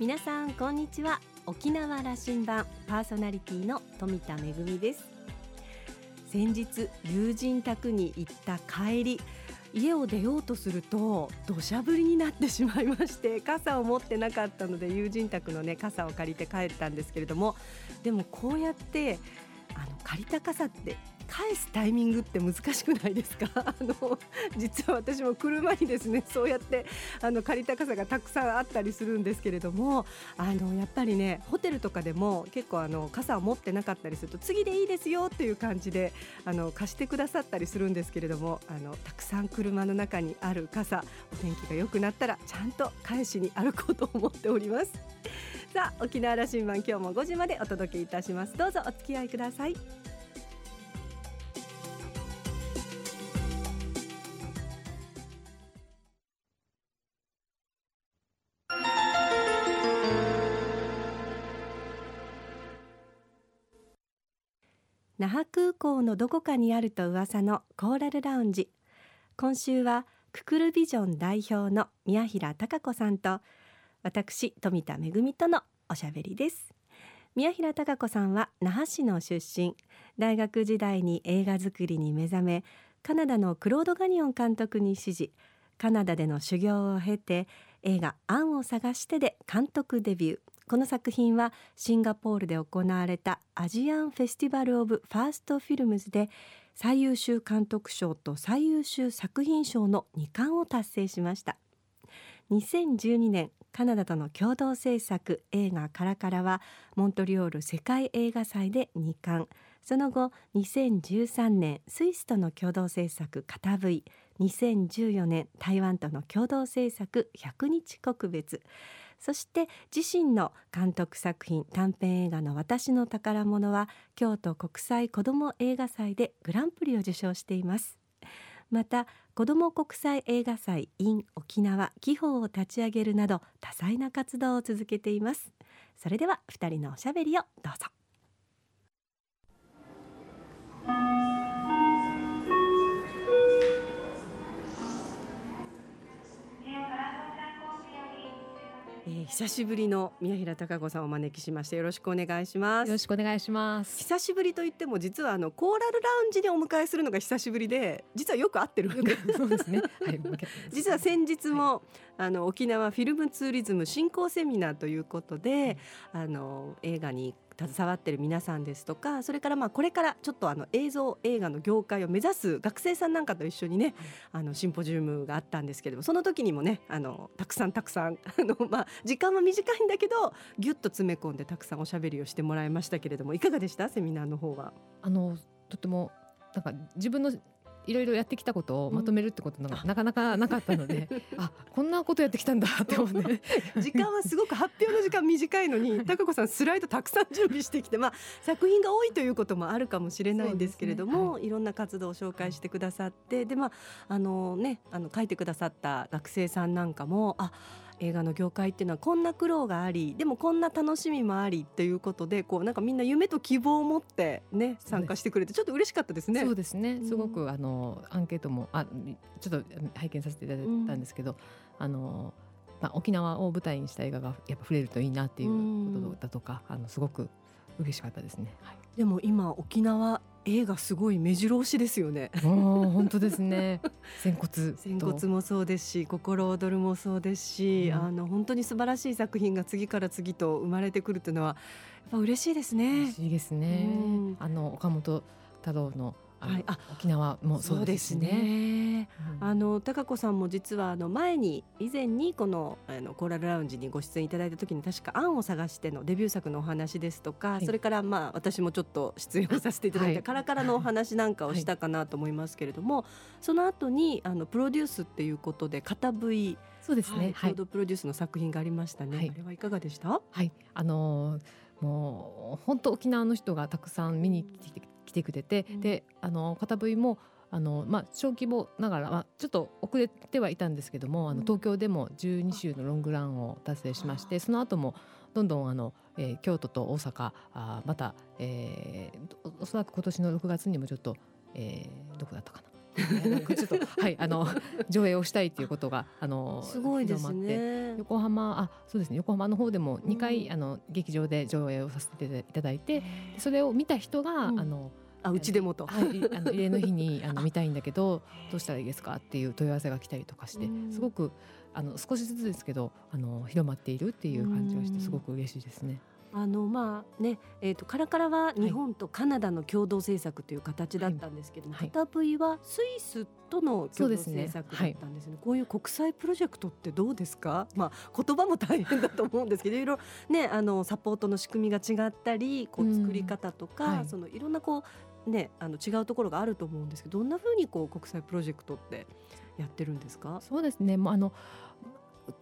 皆さんこんにちは。沖縄羅針盤パーソナリティの富田恵です。先日友人宅に行った帰り家を出ようとすると土砂降りになってしまいまして傘を持ってなかったので友人宅のね傘を借りて帰ったんですけれどもでもこうやってあの借りた傘って返すタイミングって難しくないですか？あの実は私も車にですね そうやってあの借りた傘がたくさんあったりするんですけれどもあのやっぱりねホテルとかでも結構あの傘を持ってなかったりすると次でいいですよっていう感じであの貸してくださったりするんですけれどもあのたくさん車の中にある傘お天気が良くなったらちゃんと返しに歩こうと思っております。さあ沖縄羅針盤今日も5時までお届けいたします。どうぞお付き合いください。那覇空港のどこかにあると噂のコーラルラウンジ。今週はククルビジョン代表の宮平貴子さんと私富田恵とのおしゃべりです。宮平貴子さんは那覇市の出身。大学時代に映画作りに目覚めカナダのクロード・ガニオン監督に師事カナダでの修行を経て映画「アンを探して」で監督デビュー。この作品はシンガポールで行われた Asian Festival of First Films で最優秀監督賞と最優秀作品賞の2冠を達成しました。2012年カナダとの共同制作映画カラカラはモントリオール世界映画祭で2冠。その後2013年スイスとの共同制作片 V 2014年台湾との共同制作100日国別。そして自身の監督作品短編映画の私の宝物は京都国際子ども映画祭でグランプリを受賞しています。また子ども国際映画祭 in 沖縄紀宝を立ち上げるなど多彩な活動を続けています。それでは二人のおしゃべりをどうぞ。えー、久しぶりの宮平貴子さんをお招きしましてよろしくお願いします。よろしくお願いします。久しぶりと言っても実はあのコーラルラウンジでお迎えするのが久しぶりで実はよく会ってる。そうですね、はい、実は先日も、はい、あの沖縄フィルムツーリズム振興セミナーということで、あの映画に携わってる皆さんですとかそれからまあこれからちょっとあの映像映画の業界を目指す学生さんなんかと一緒にね、あのシンポジウムがあったんですけれどもその時にもねあのたくさんたくさん あの、まあ、時間は短いんだけどぎゅっと詰め込んでたくさんおしゃべりをしてもらいましたけれどもいかがでした？セミナーの方は。あのとてもなんか自分のいろいろやってきたことをまとめるってことがなかなか なかったので、うん、あこんなことやってきたんだって思って。時間はすごく発表の時間短いのに 高子さんスライドたくさん準備してきて、まあ、作品が多いということもあるかもしれないんですけれども、ねはい、いろんな活動を紹介してくださってでまああのねあの書いてくださった学生さんなんかもあ映画の業界っていうのはこんな苦労がありでもこんな楽しみもありっていうことでこうなんかみんな夢と希望を持ってね参加してくれてちょっと嬉しかったですね。そうですねすごく、うん、あのアンケートもあちょっと拝見させていただいたんですけど、うん、あのまあ、沖縄を舞台にした映画がやっぱ触れるといいなっていうことだとか、うん、あのすごく嬉しかったですね。はい、でも今沖縄映画すごい目白押しですよね。本当ですね。仙骨仙骨もそうですし、心躍るもそうですし、うん、あの本当に素晴らしい作品が次から次と生まれてくるというのはやっぱ嬉しいですね。嬉しいですね。うん、あの岡本太郎のはい、あ沖縄もそうですね。すね。あの高子さんも実はあの前に以前にこのあのコーラルラウンジにご出演いただいた時に確か案を探してのデビュー作のお話ですとか、はい、それからまあ私もちょっと出演をさせていただいたカラカラのお話なんかをしたかなと思いますけれども、はい、その後にあのプロデュースっていうことで片 V そうですね、はい、プロデュースの作品がありましたね。はい、あれはいかがでした？はい、あのー、もう本当沖縄の人がたくさん見に来て来てくれて、うん、であの片 V もあのまあ、小規模ながら、まあ、ちょっと遅れてはいたんですけどもあの東京でも12週のロングランを達成しましてその後もどんどんあの、えー、京都と大阪あまた、えー、おそらく今年の6月にもちょっと、えー、どこだったかな。なんかちょっとはいあの上映をしたいっていうことがあのすごいですね。横浜あそうですね横浜の方でも2回、うん。あの劇場で上映をさせていただいてそれを見た人が、うん。あのあうちでもと。はい、あの慰霊の日にあの見たいんだけどどうしたらいいですかっていう問い合わせが来たりとかしてうんすごくあの少しずつですけどあの広まっているっていう感じがしてうんすごく嬉しいですね。あのまあねえっ、とカラカラは日本とカナダの共同制作という形だったんですけども、はい片 V はスイスとの共同そうですね制作だったんですね。こういう国際プロジェクトってどうですか？まあ言葉も大変だと思うんですけど、いろいろねあのサポートの仕組みが違ったり、こううん作り方とか、はいそのいろんなこうねあの違うところがあると思うんですけど、どんな風にこう国際プロジェクトってやってるんですか？そうですね。もうあの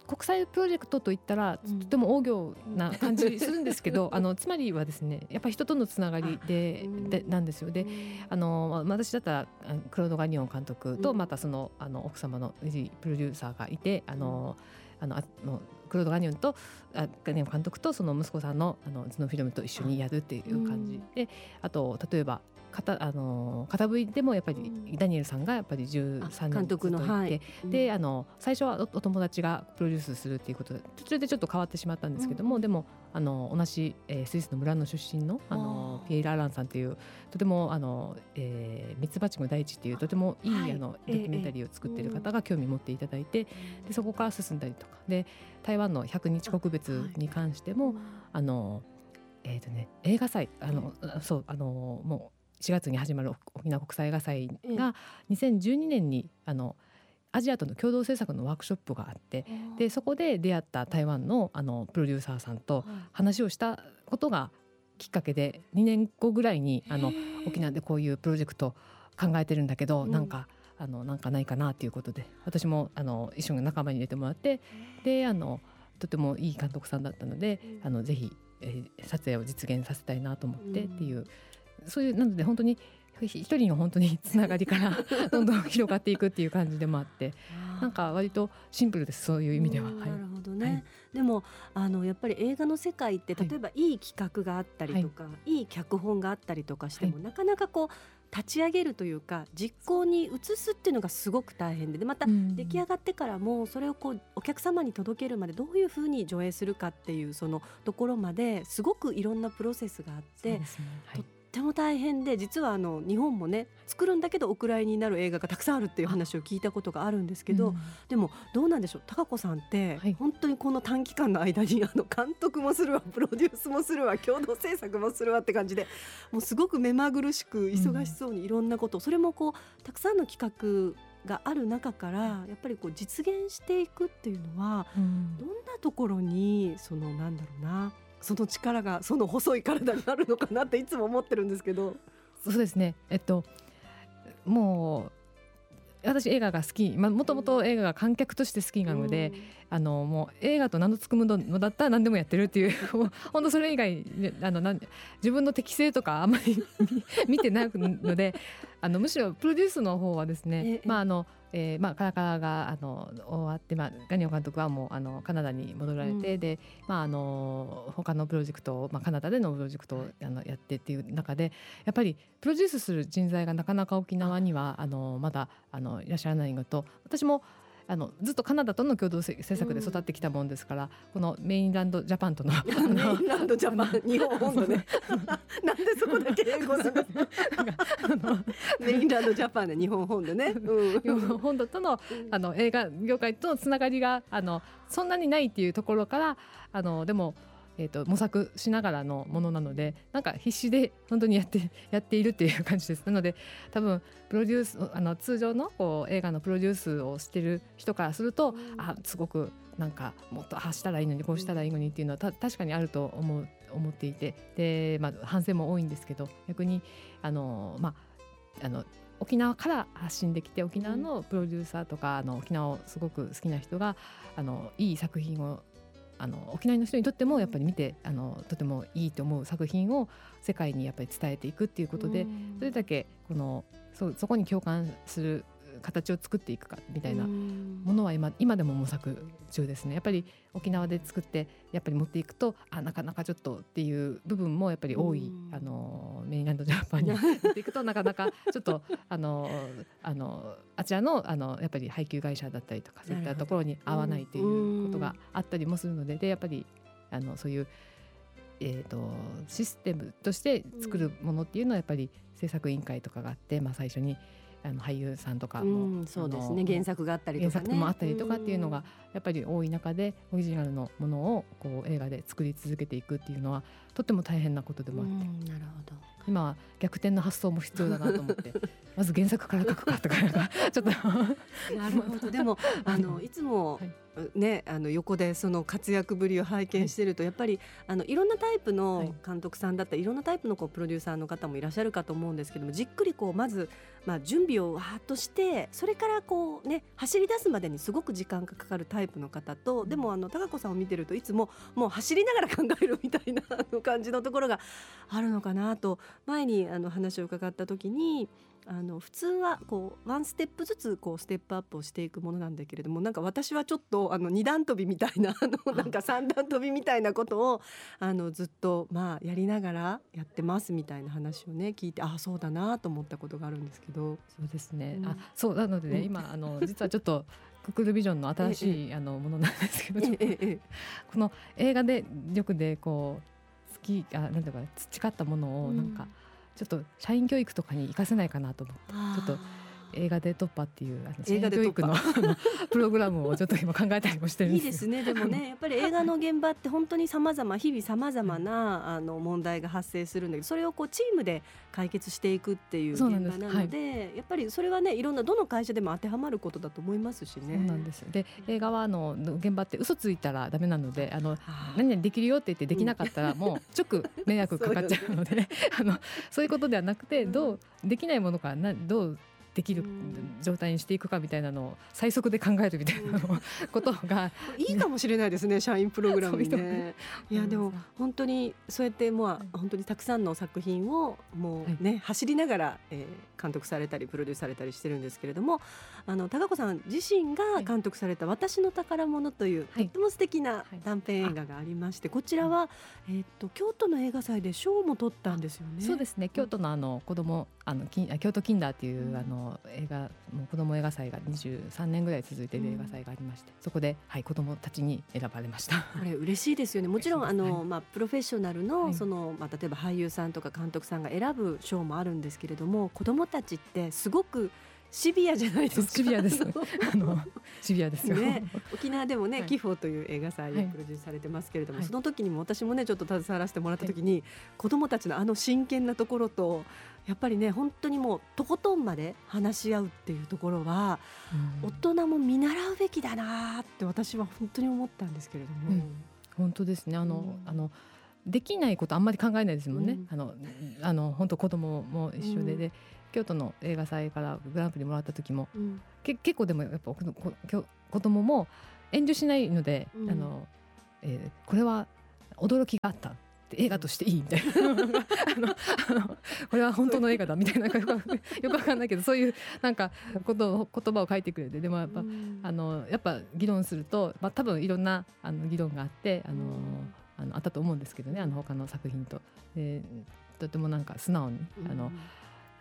国際プロジェクトといったらうん。とても大行な感じするんですけど、あのつまりはですねやっぱり人とのつながりでうん。でなんですよ。であのまあ私だったらクロード・ガニオン監督とうん。またそのあの奥様のプロデューサーがいてあの、あのあのクロード・ガニオンとあガニオン監督とその息子さんのあのズノフィルムと一緒にやるっていう感じで、あと例えば片あの片 V でもやっぱりうん。ダニエルさんがやっぱりあ13年監督のずっといて、はい。であの最初はおお友達がプロデュースするっていうことで途中でちょっと変わってしまったんですけども、うんでもあの同じ、えースイスの村の出身のあのあー。ピエール・アランさんっていうとてもあの、えー、ミツバチの大地っていうとてもいい、はい。あのええドキュメンタリーを作っている方が興味持っていただいて、でそこから進んだりとかで台湾の100日国別に関しても、あのえーとね、映画祭あの、そうあのもう4月に始まる沖縄国際映画祭が2012年にあのアジアとの共同制作のワークショップがあってでそこで出会った台湾のあのプロデューサーさんと話をしたことがきっかけで2年後ぐらいにあの沖縄でこういうプロジェクト考えてるんだけど、うん。なんかあのなんかないかなっていうことで私もあの一緒に仲間に入れてもらってであのとてもいい監督さんだったのであのぜひ、えー撮影を実現させたいなと思ってっていう、そういうなので本当に一人の本当につながりから どんどん広がっていくっていう感じでもあってなんか割とシンプルですそういう意味では。なるほどね、はい。でもあのやっぱり映画の世界ってはい。例えばいい企画があったりとか、い、い脚本があったりとかしても、はなかなかこう立ち上げるというか実行に移すっていうのがすごく大変ででまたうん。出来上がってからもそれをこうお客様に届けるまでどういうふうに上映するかっていうそのところまですごくいろんなプロセスがあってそうですね。はい。とっても大変で実はあの日本もね作るんだけどお蔵入りになる映画がたくさんあるっていう話を聞いたことがあるんですけど、うん。でもどうなんでしょう？高子さんって、はい。本当にこの短期間の間にあの 監督もするわプロデュースもするわ共同制作もするわって感じでもうすごく目まぐるしく忙しそうにいろんなこと、それもこうたくさんの企画がある中からやっぱりこう実現していくっていうのはうん。どんなところにそのなんだろうなその力がその細い体になるのかなっていつも思ってるんですけど。そうですね。えっともう私映画が好き。まあもともと映画が観客として好きなので、あのもう映画と名の付くものだったら何でもやってるっていう。本当それ以外ねあのなん自分の適性とかあんまり見 見てないのであのむしろプロデュースの方はですね、ええ。まああのえーまあ、カラカラがあの終わって、まあ、ガニオ監督はもうあのカナダに戻られて、うん。で、まあ、あの他のプロジェクトを、まあ、カナダでのプロジェクトをあのやってっていう中でやっぱりプロデュースする人材がなかなか沖縄にはあのまだあのいらっしゃらないのと私もあのずっとカナダとの共同制作で育ってきたもんですから、このメインランドジャパンとのあ メインランドジャパン日本本土ね。なんでそこだけ英語なの？メインランドジャパンで日本本土ね、うん。の本土とのあの映画業界とのつながりがあのそんなにないっていうところからあのでも、えー、と模索しながらのものなのでなんか必死で本当にやって やっているっていう感じです。なので多分プロデュースあの通常のこう映画のプロデュースをしてる人からすると、あすごくなんかもっとああしたらいいのにこうしたらいいのにっていうのはた確かにあると思う思っていて。で、まあ、反省も多いんですけど逆にあの、まあ、あの沖縄から発信できて沖縄のプロデューサーとかあの沖縄をすごく好きな人があのいい作品をあの沖縄の人にとってもやっぱり見てあのとてもいいと思う作品を世界にやっぱり伝えていくっていうことで、それだけこのそうそこに共感する形を作っていくかみたいなうん。ものは今今でも模索中ですね。やっぱり沖縄で作ってやっぱり持っていくとあなかなかちょっとっていう部分もやっぱり多いうん。あのメインランドジャパンに持っていくとなかなかちょっとあのあのあちらのあのやっぱり配給会社だったりとかそういったところに合わないということがあったりもするのででやっぱりあのそういう、えー、とシステムとして作るものっていうのはやっぱり制作委員会とかがあって、まあ、最初にあの俳優さんとかうも、んそうですね。原作があったりとかね。原作もあったりとかっていうのがやっぱり多い中でオリジナルのものをこう映画で作り続けていくっていうのはとっても大変なことでうんもあって、うんなるほど。今は逆転の発想も必要だなと思って。まず原作から書くかとか ちょっと。なるほど。でもあのい。つも、はい。ねあの横でその活躍ぶりを拝見してると、やっぱりあのいろんなタイプはのい。監督さんだったりいろんなタイプのこうプロデューサーの方もいらっしゃるかと思うんですけどもじっくりこうまず、まあ、準備をわーっとしてそれからこうね走り出すまでにすごく時間がかかるタイプの方と、でもあの高子さんを見てるといつももう走りながら考えるみたいなあの感じのところがあるのかなと前にあの話を伺った時にあの普通はこうワンステップずつこうステップアップをしていくものなんだけれどもなんか私はちょっとあの二段跳びみたいなあのなんか三段跳びみたいなことをあのずっとまあやりながらやってますみたいな話をね聞いてああそうだなと思ったことがあるんですけど。そうですね、うん。あそうなのでね、うん。今あの実はちょっとククルビジョンの新しい、あのものなんですけど、この映画で力でこう好きあなんていうか培ったものをうんなん。かちょっと社員教育とかに活かせないかなと思って、ちょっと映画で突破っていうあの社映画で員教育の プログラムをちょっと今考えたりもしてるんいいですよ。ですねでもねやっぱり映画の現場って本当にさまざま日々さまざまなあの問題が発生するんだけどそれをこうチームで解決していくっていう現場なんです。なのでやっぱりそれはねいろんなどの会社でも当てはまることだと思いますしね。そうなんですで映画はあの現場って嘘ついたらダメなのであのはあ何々できるよって言ってできなかったらもう直迷惑 かかっちゃうのであのそういうことではなくてうん。どうできないものからなどうできるうん状態にしていくかみたいなのを最速で考えるみたいなことが。いいかもしれないですね 社員プログラムにそういうね。いやでも本当にそうやってまあ本当にたくさんの作品をもうね、走りながら、えー監督されたりプロデュースされたりしてるんですけれどもあの高子さん自身が監督された「私の宝物」という、はい。とっても素敵なはい。短編映画がありまして、こちらは、えーっと京都の映画祭で賞も取ったんですよね。そうですね。京都のあの子供あの京都キンダーっていう、うんあの映画もう子供映画祭が23年ぐらい続いている映画祭がありまして、そこではい子供たちに選ばれました。これ嬉しいですよね。もちろんあの、まあプロフェッショナルの、はいそのまあ例えば俳優さんとか監督さんが選ぶ賞もあるんですけれども、子供たちってすごくシビアじゃないですか。シビアです。あの。シビアですよ。ね、沖縄でもね、はい。キフォという映画祭をはい。プロデュースされてますけれども、はい。その時にも私もねちょっと携わらせてもらった時に、子供たちのあの真剣なところとやっぱりね本当にもうとことんまで話し合うっていうところは、うん。大人も見習うべきだなって私は本当に思ったんですけれども。うん。本当ですね。あの、うん。あのできないことあんまり考えないですもんね、うん。あのあの本当子供も一緒で、うん。で京都の映画祭からグランプリもらった時もうん。け結構でもやっぱ子供も遠慮しないので、うん。あのえーこれは驚きがあったで映画としていいみたいな。あのあのこれは本当の映画だみたいなよくわかんないけどそういうなんかことを言葉を書いてくれてでもやっぱ、うん。あのやっぱ議論すると、まあ、多分いろんなあの議論があってあの、うん。あのあったと思うんですけどねあの他の作品と。でとてもなんか素直にあの、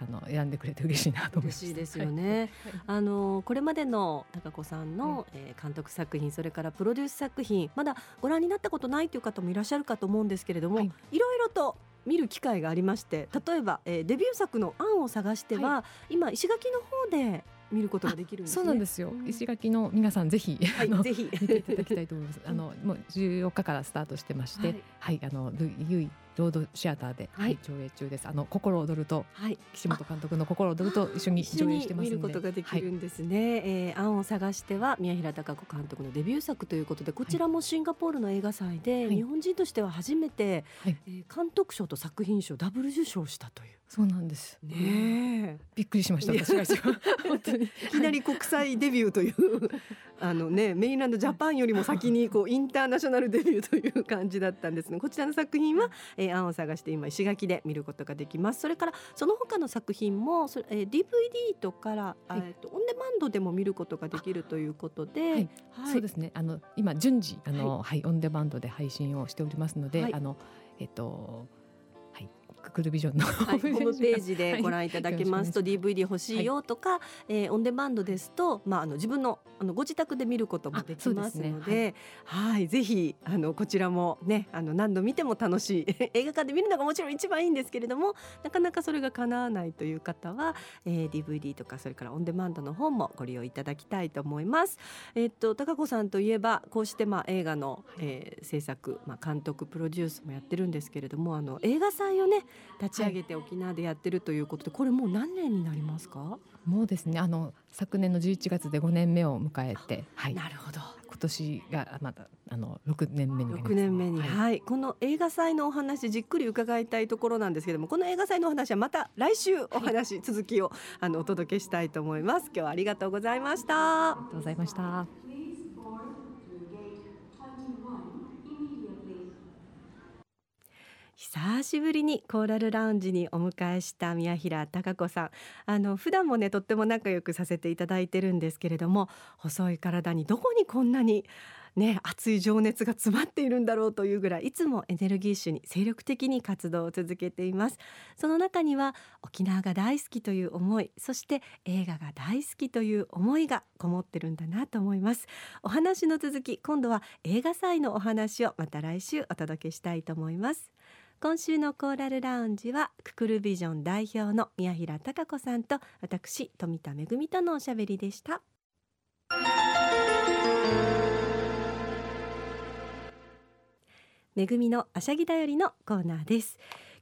あの選んでくれて嬉しいなと思いました嬉しいですよね。はい。あのこれまでの高子さんの、はえー監督作品それからプロデュース作品まだご覧になったことないという方もいらっしゃるかと思うんですけれども、はい。い、ろいろと見る機会がありまして例えば、えーデビュー作の「案を探しては」今石垣の方で見ることができるんですね。そうなんですよ、うん。石垣の皆さんぜひ、はいぜひ。見ていただきたいと思います。あのもう14日からスタートしてまして、ははいい、あのルユイロードシアターで、ははいい、上映中です。あの心躍るとはい。岸本監督の心躍ると一緒に上映してます見ることができるんですね。えー案を探しては宮平貴子監督のデビュー作ということでこちらもシンガポールの映画祭で、はい。日本人としては初めて、はい。えー監督賞と作品賞ダブル受賞したという。そうなんです。ねびっくりしました本当に。いきなり国際デビューというあのねメインランドジャパンよりも先にこうインターナショナルデビューという感じだったんですがこちらの作品は、えー、案を探して今石垣で見ることができます。それからその他の作品もそれ、えー、DVD とから、はい、えー、とオンデマンドでも見ることができるということで、はい、はい、そうですね。あの今順次あの、はい、はい、オンデマンドで配信をしておりますので、あのえっ、とククルビジョンの、はい、ホームページでご覧いただけますと、はい、DVD 欲しいよとか、はい、えー、オンデマンドですと、まあ、あの自分のあのご自宅で見ることもできますので、ね、はい、ぜひあのこちらもねあの何度見ても楽しい 映画館で見るのがもちろん一番いいんですけれどもなかなかそれが叶わないという方は、えー、DVD とかそれからオンデマンドの方もご利用いただきたいと思います。えー、っと高子さんといえばこうしてまあ映画の、えー、制作、まあ、監督プロデュースもやってるんですけれどもあの映画祭をね立ち上げて沖縄でやってるということで、これもう何年になりますか？もうですねあの昨年の11月で5年目を迎えて、はい、なるほど。今年がまだあの6年目になります、6年目に、はい、はい、この映画祭のお話じっくり伺いたいところなんですけれどもこの映画祭のお話はまた来週お話、はい、続きをあのお届けしたいと思います。今日はありがとうございました。ありがとうございました久しぶりにコーラルラウンジにお迎えした宮平貴子さん。あの普段もねとっても仲良くさせていただいてるんですけれども細い体にどこにこんなにね、熱い情熱が詰まっているんだろうというぐらいいつもエネルギッシュに精力的に活動を続けていますその中には沖縄が大好きという思いそして映画が大好きという思いがこもってるんだなと思います。お話の続き今度は映画祭のお話をまた来週お届けしたいと思います。今週のコーラルラウンジはククルビジョン代表の宮平貴子さんと私富田恵とのおしゃべりでした。恵のあしゃぎだよりのコーナーです。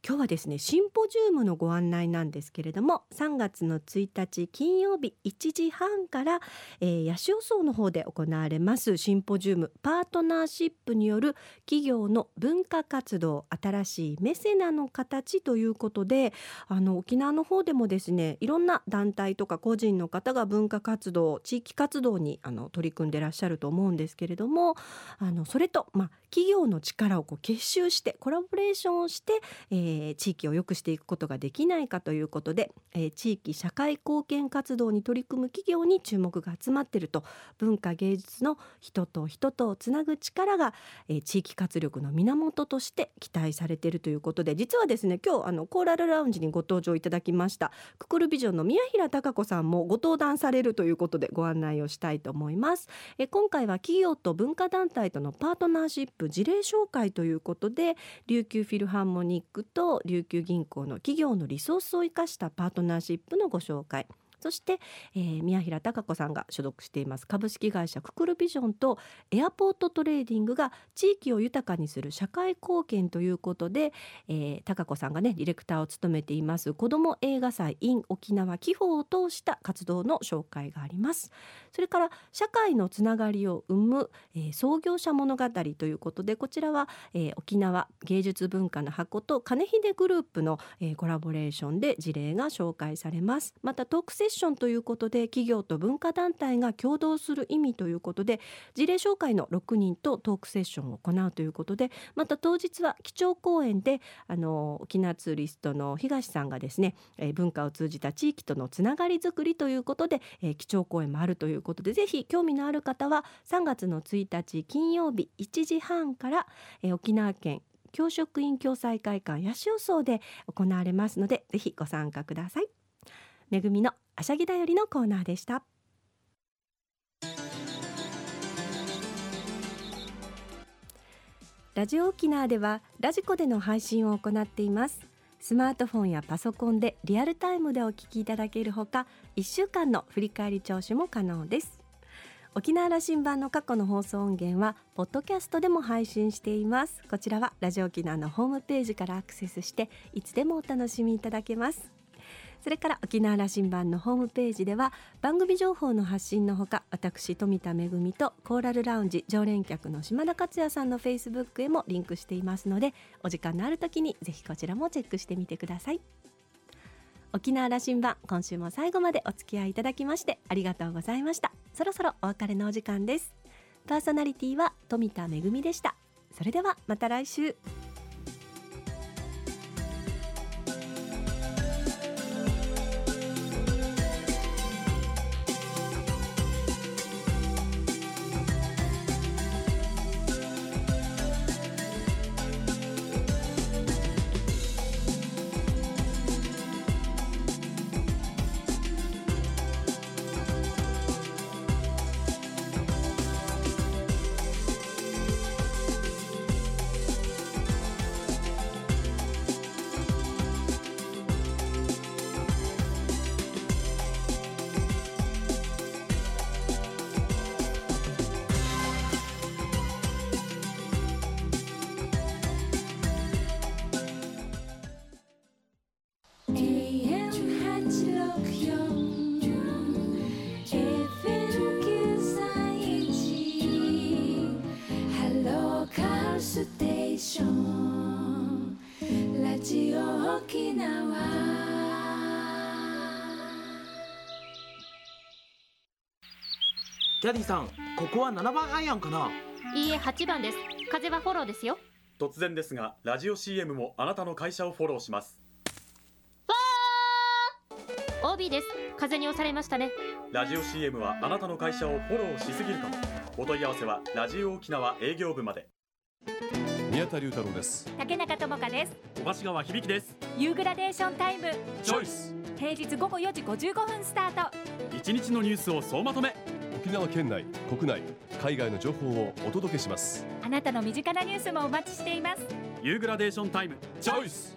今日はですねシンポジウムのご案内なんですけれども3月の1日金曜日1時半から、えー、八潮荘の方で行われますシンポジウムパートナーシップによる企業の文化活動新しいメセナの形ということであの沖縄の方でもですねいろんな団体とか個人の方が文化活動地域活動にあの取り組んでらっしゃると思うんですけれどもあのそれと、まあ、企業の力をこう結集してコラボレーションをして、えー、地域を良くしていくことができないかということで、えー、地域社会貢献活動に取り組む企業に注目が集まっていると文化芸術の人と人とをつなぐ力が、えー、地域活力の源として期待されているということで実はですね今日あのコーラルラウンジにご登場いただきましたククルビジョンの宮平貴子さんもご登壇されるということでご案内をしたいと思います。えー、今回は企業と文化団体とのパートナーシッププ事例紹介ということで琉球フィルハーモニックと琉球銀行の企業のリソースを生かしたパートナーシップのご紹介。そして、えー、宮平貴子さんが所属しています。株式会社ククルビジョンとエアポートトレーディングが地域を豊かにする社会貢献ということで、えー、貴子さんがねディレクターを務めています。子ども映画祭 in 沖縄寄付を通した活動の紹介があります。それから社会のつながりを生む、えー、創業者物語ということでこちらは、えー、沖縄芸術文化の箱と金秀グループの、えー、コラボレーションで事例が紹介されます。またトークセッションということで企業と文化団体が共同する意味ということで事例紹介の6人とトークセッションを行うということでまた当日は基調講演であの沖縄ツーリストの東さんがですね、え、文化を通じた地域とのつながりづくりということで、え、基調講演もあるということでぜひ興味のある方は3月の1日金曜日1時半から、え、沖縄県教職員共済会館八潮荘で行われますのでぜひご参加ください。めぐみのあしゃぎだよりのコーナーでした。ラジオ沖縄ではラジコでの配信を行っています。スマートフォンやパソコンでリアルタイムでお聞きいただけるほか1週間の振り返り聴取も可能です。沖縄羅針盤の過去の放送音源はポッドキャストでも配信しています。こちらはラジオ沖縄のホームページからアクセスしていつでもお楽しみいただけます。それから沖縄羅針盤のホームページでは番組情報の発信のほか私富田恵とコーラルラウンジ常連客の島田克也さんのフェイスブックへもリンクしていますのでお時間のある時にぜひこちらもチェックしてみてください。沖縄羅針盤今週も最後までお付き合いいただきましてありがとうございました。そろそろお別れのお時間です。パーソナリティは富田恵でした。それではまた来週。キャディさんここは7番アイアンかな？いいえ8番です。風はフォローですよ。突然ですがラジオ CM もあなたの会社をフォローします。わー！OB です。風に押されましたね。ラジオ CM はあなたの会社をフォローしすぎるかも。お問い合わせはラジオ沖縄営業部まで。宮田龍太郎です。竹中智香です。小橋川響です。ユーグラデーションタイム。チョイス。平日午後4時55分スタート。一日のニュースを総まとめ沖縄県内国内海外の情報をお届けします。あなたの身近なニュースもお待ちしています。ユーグラデーションタイム。チョイス。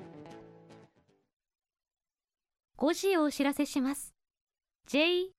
5時をお知らせします。JOXR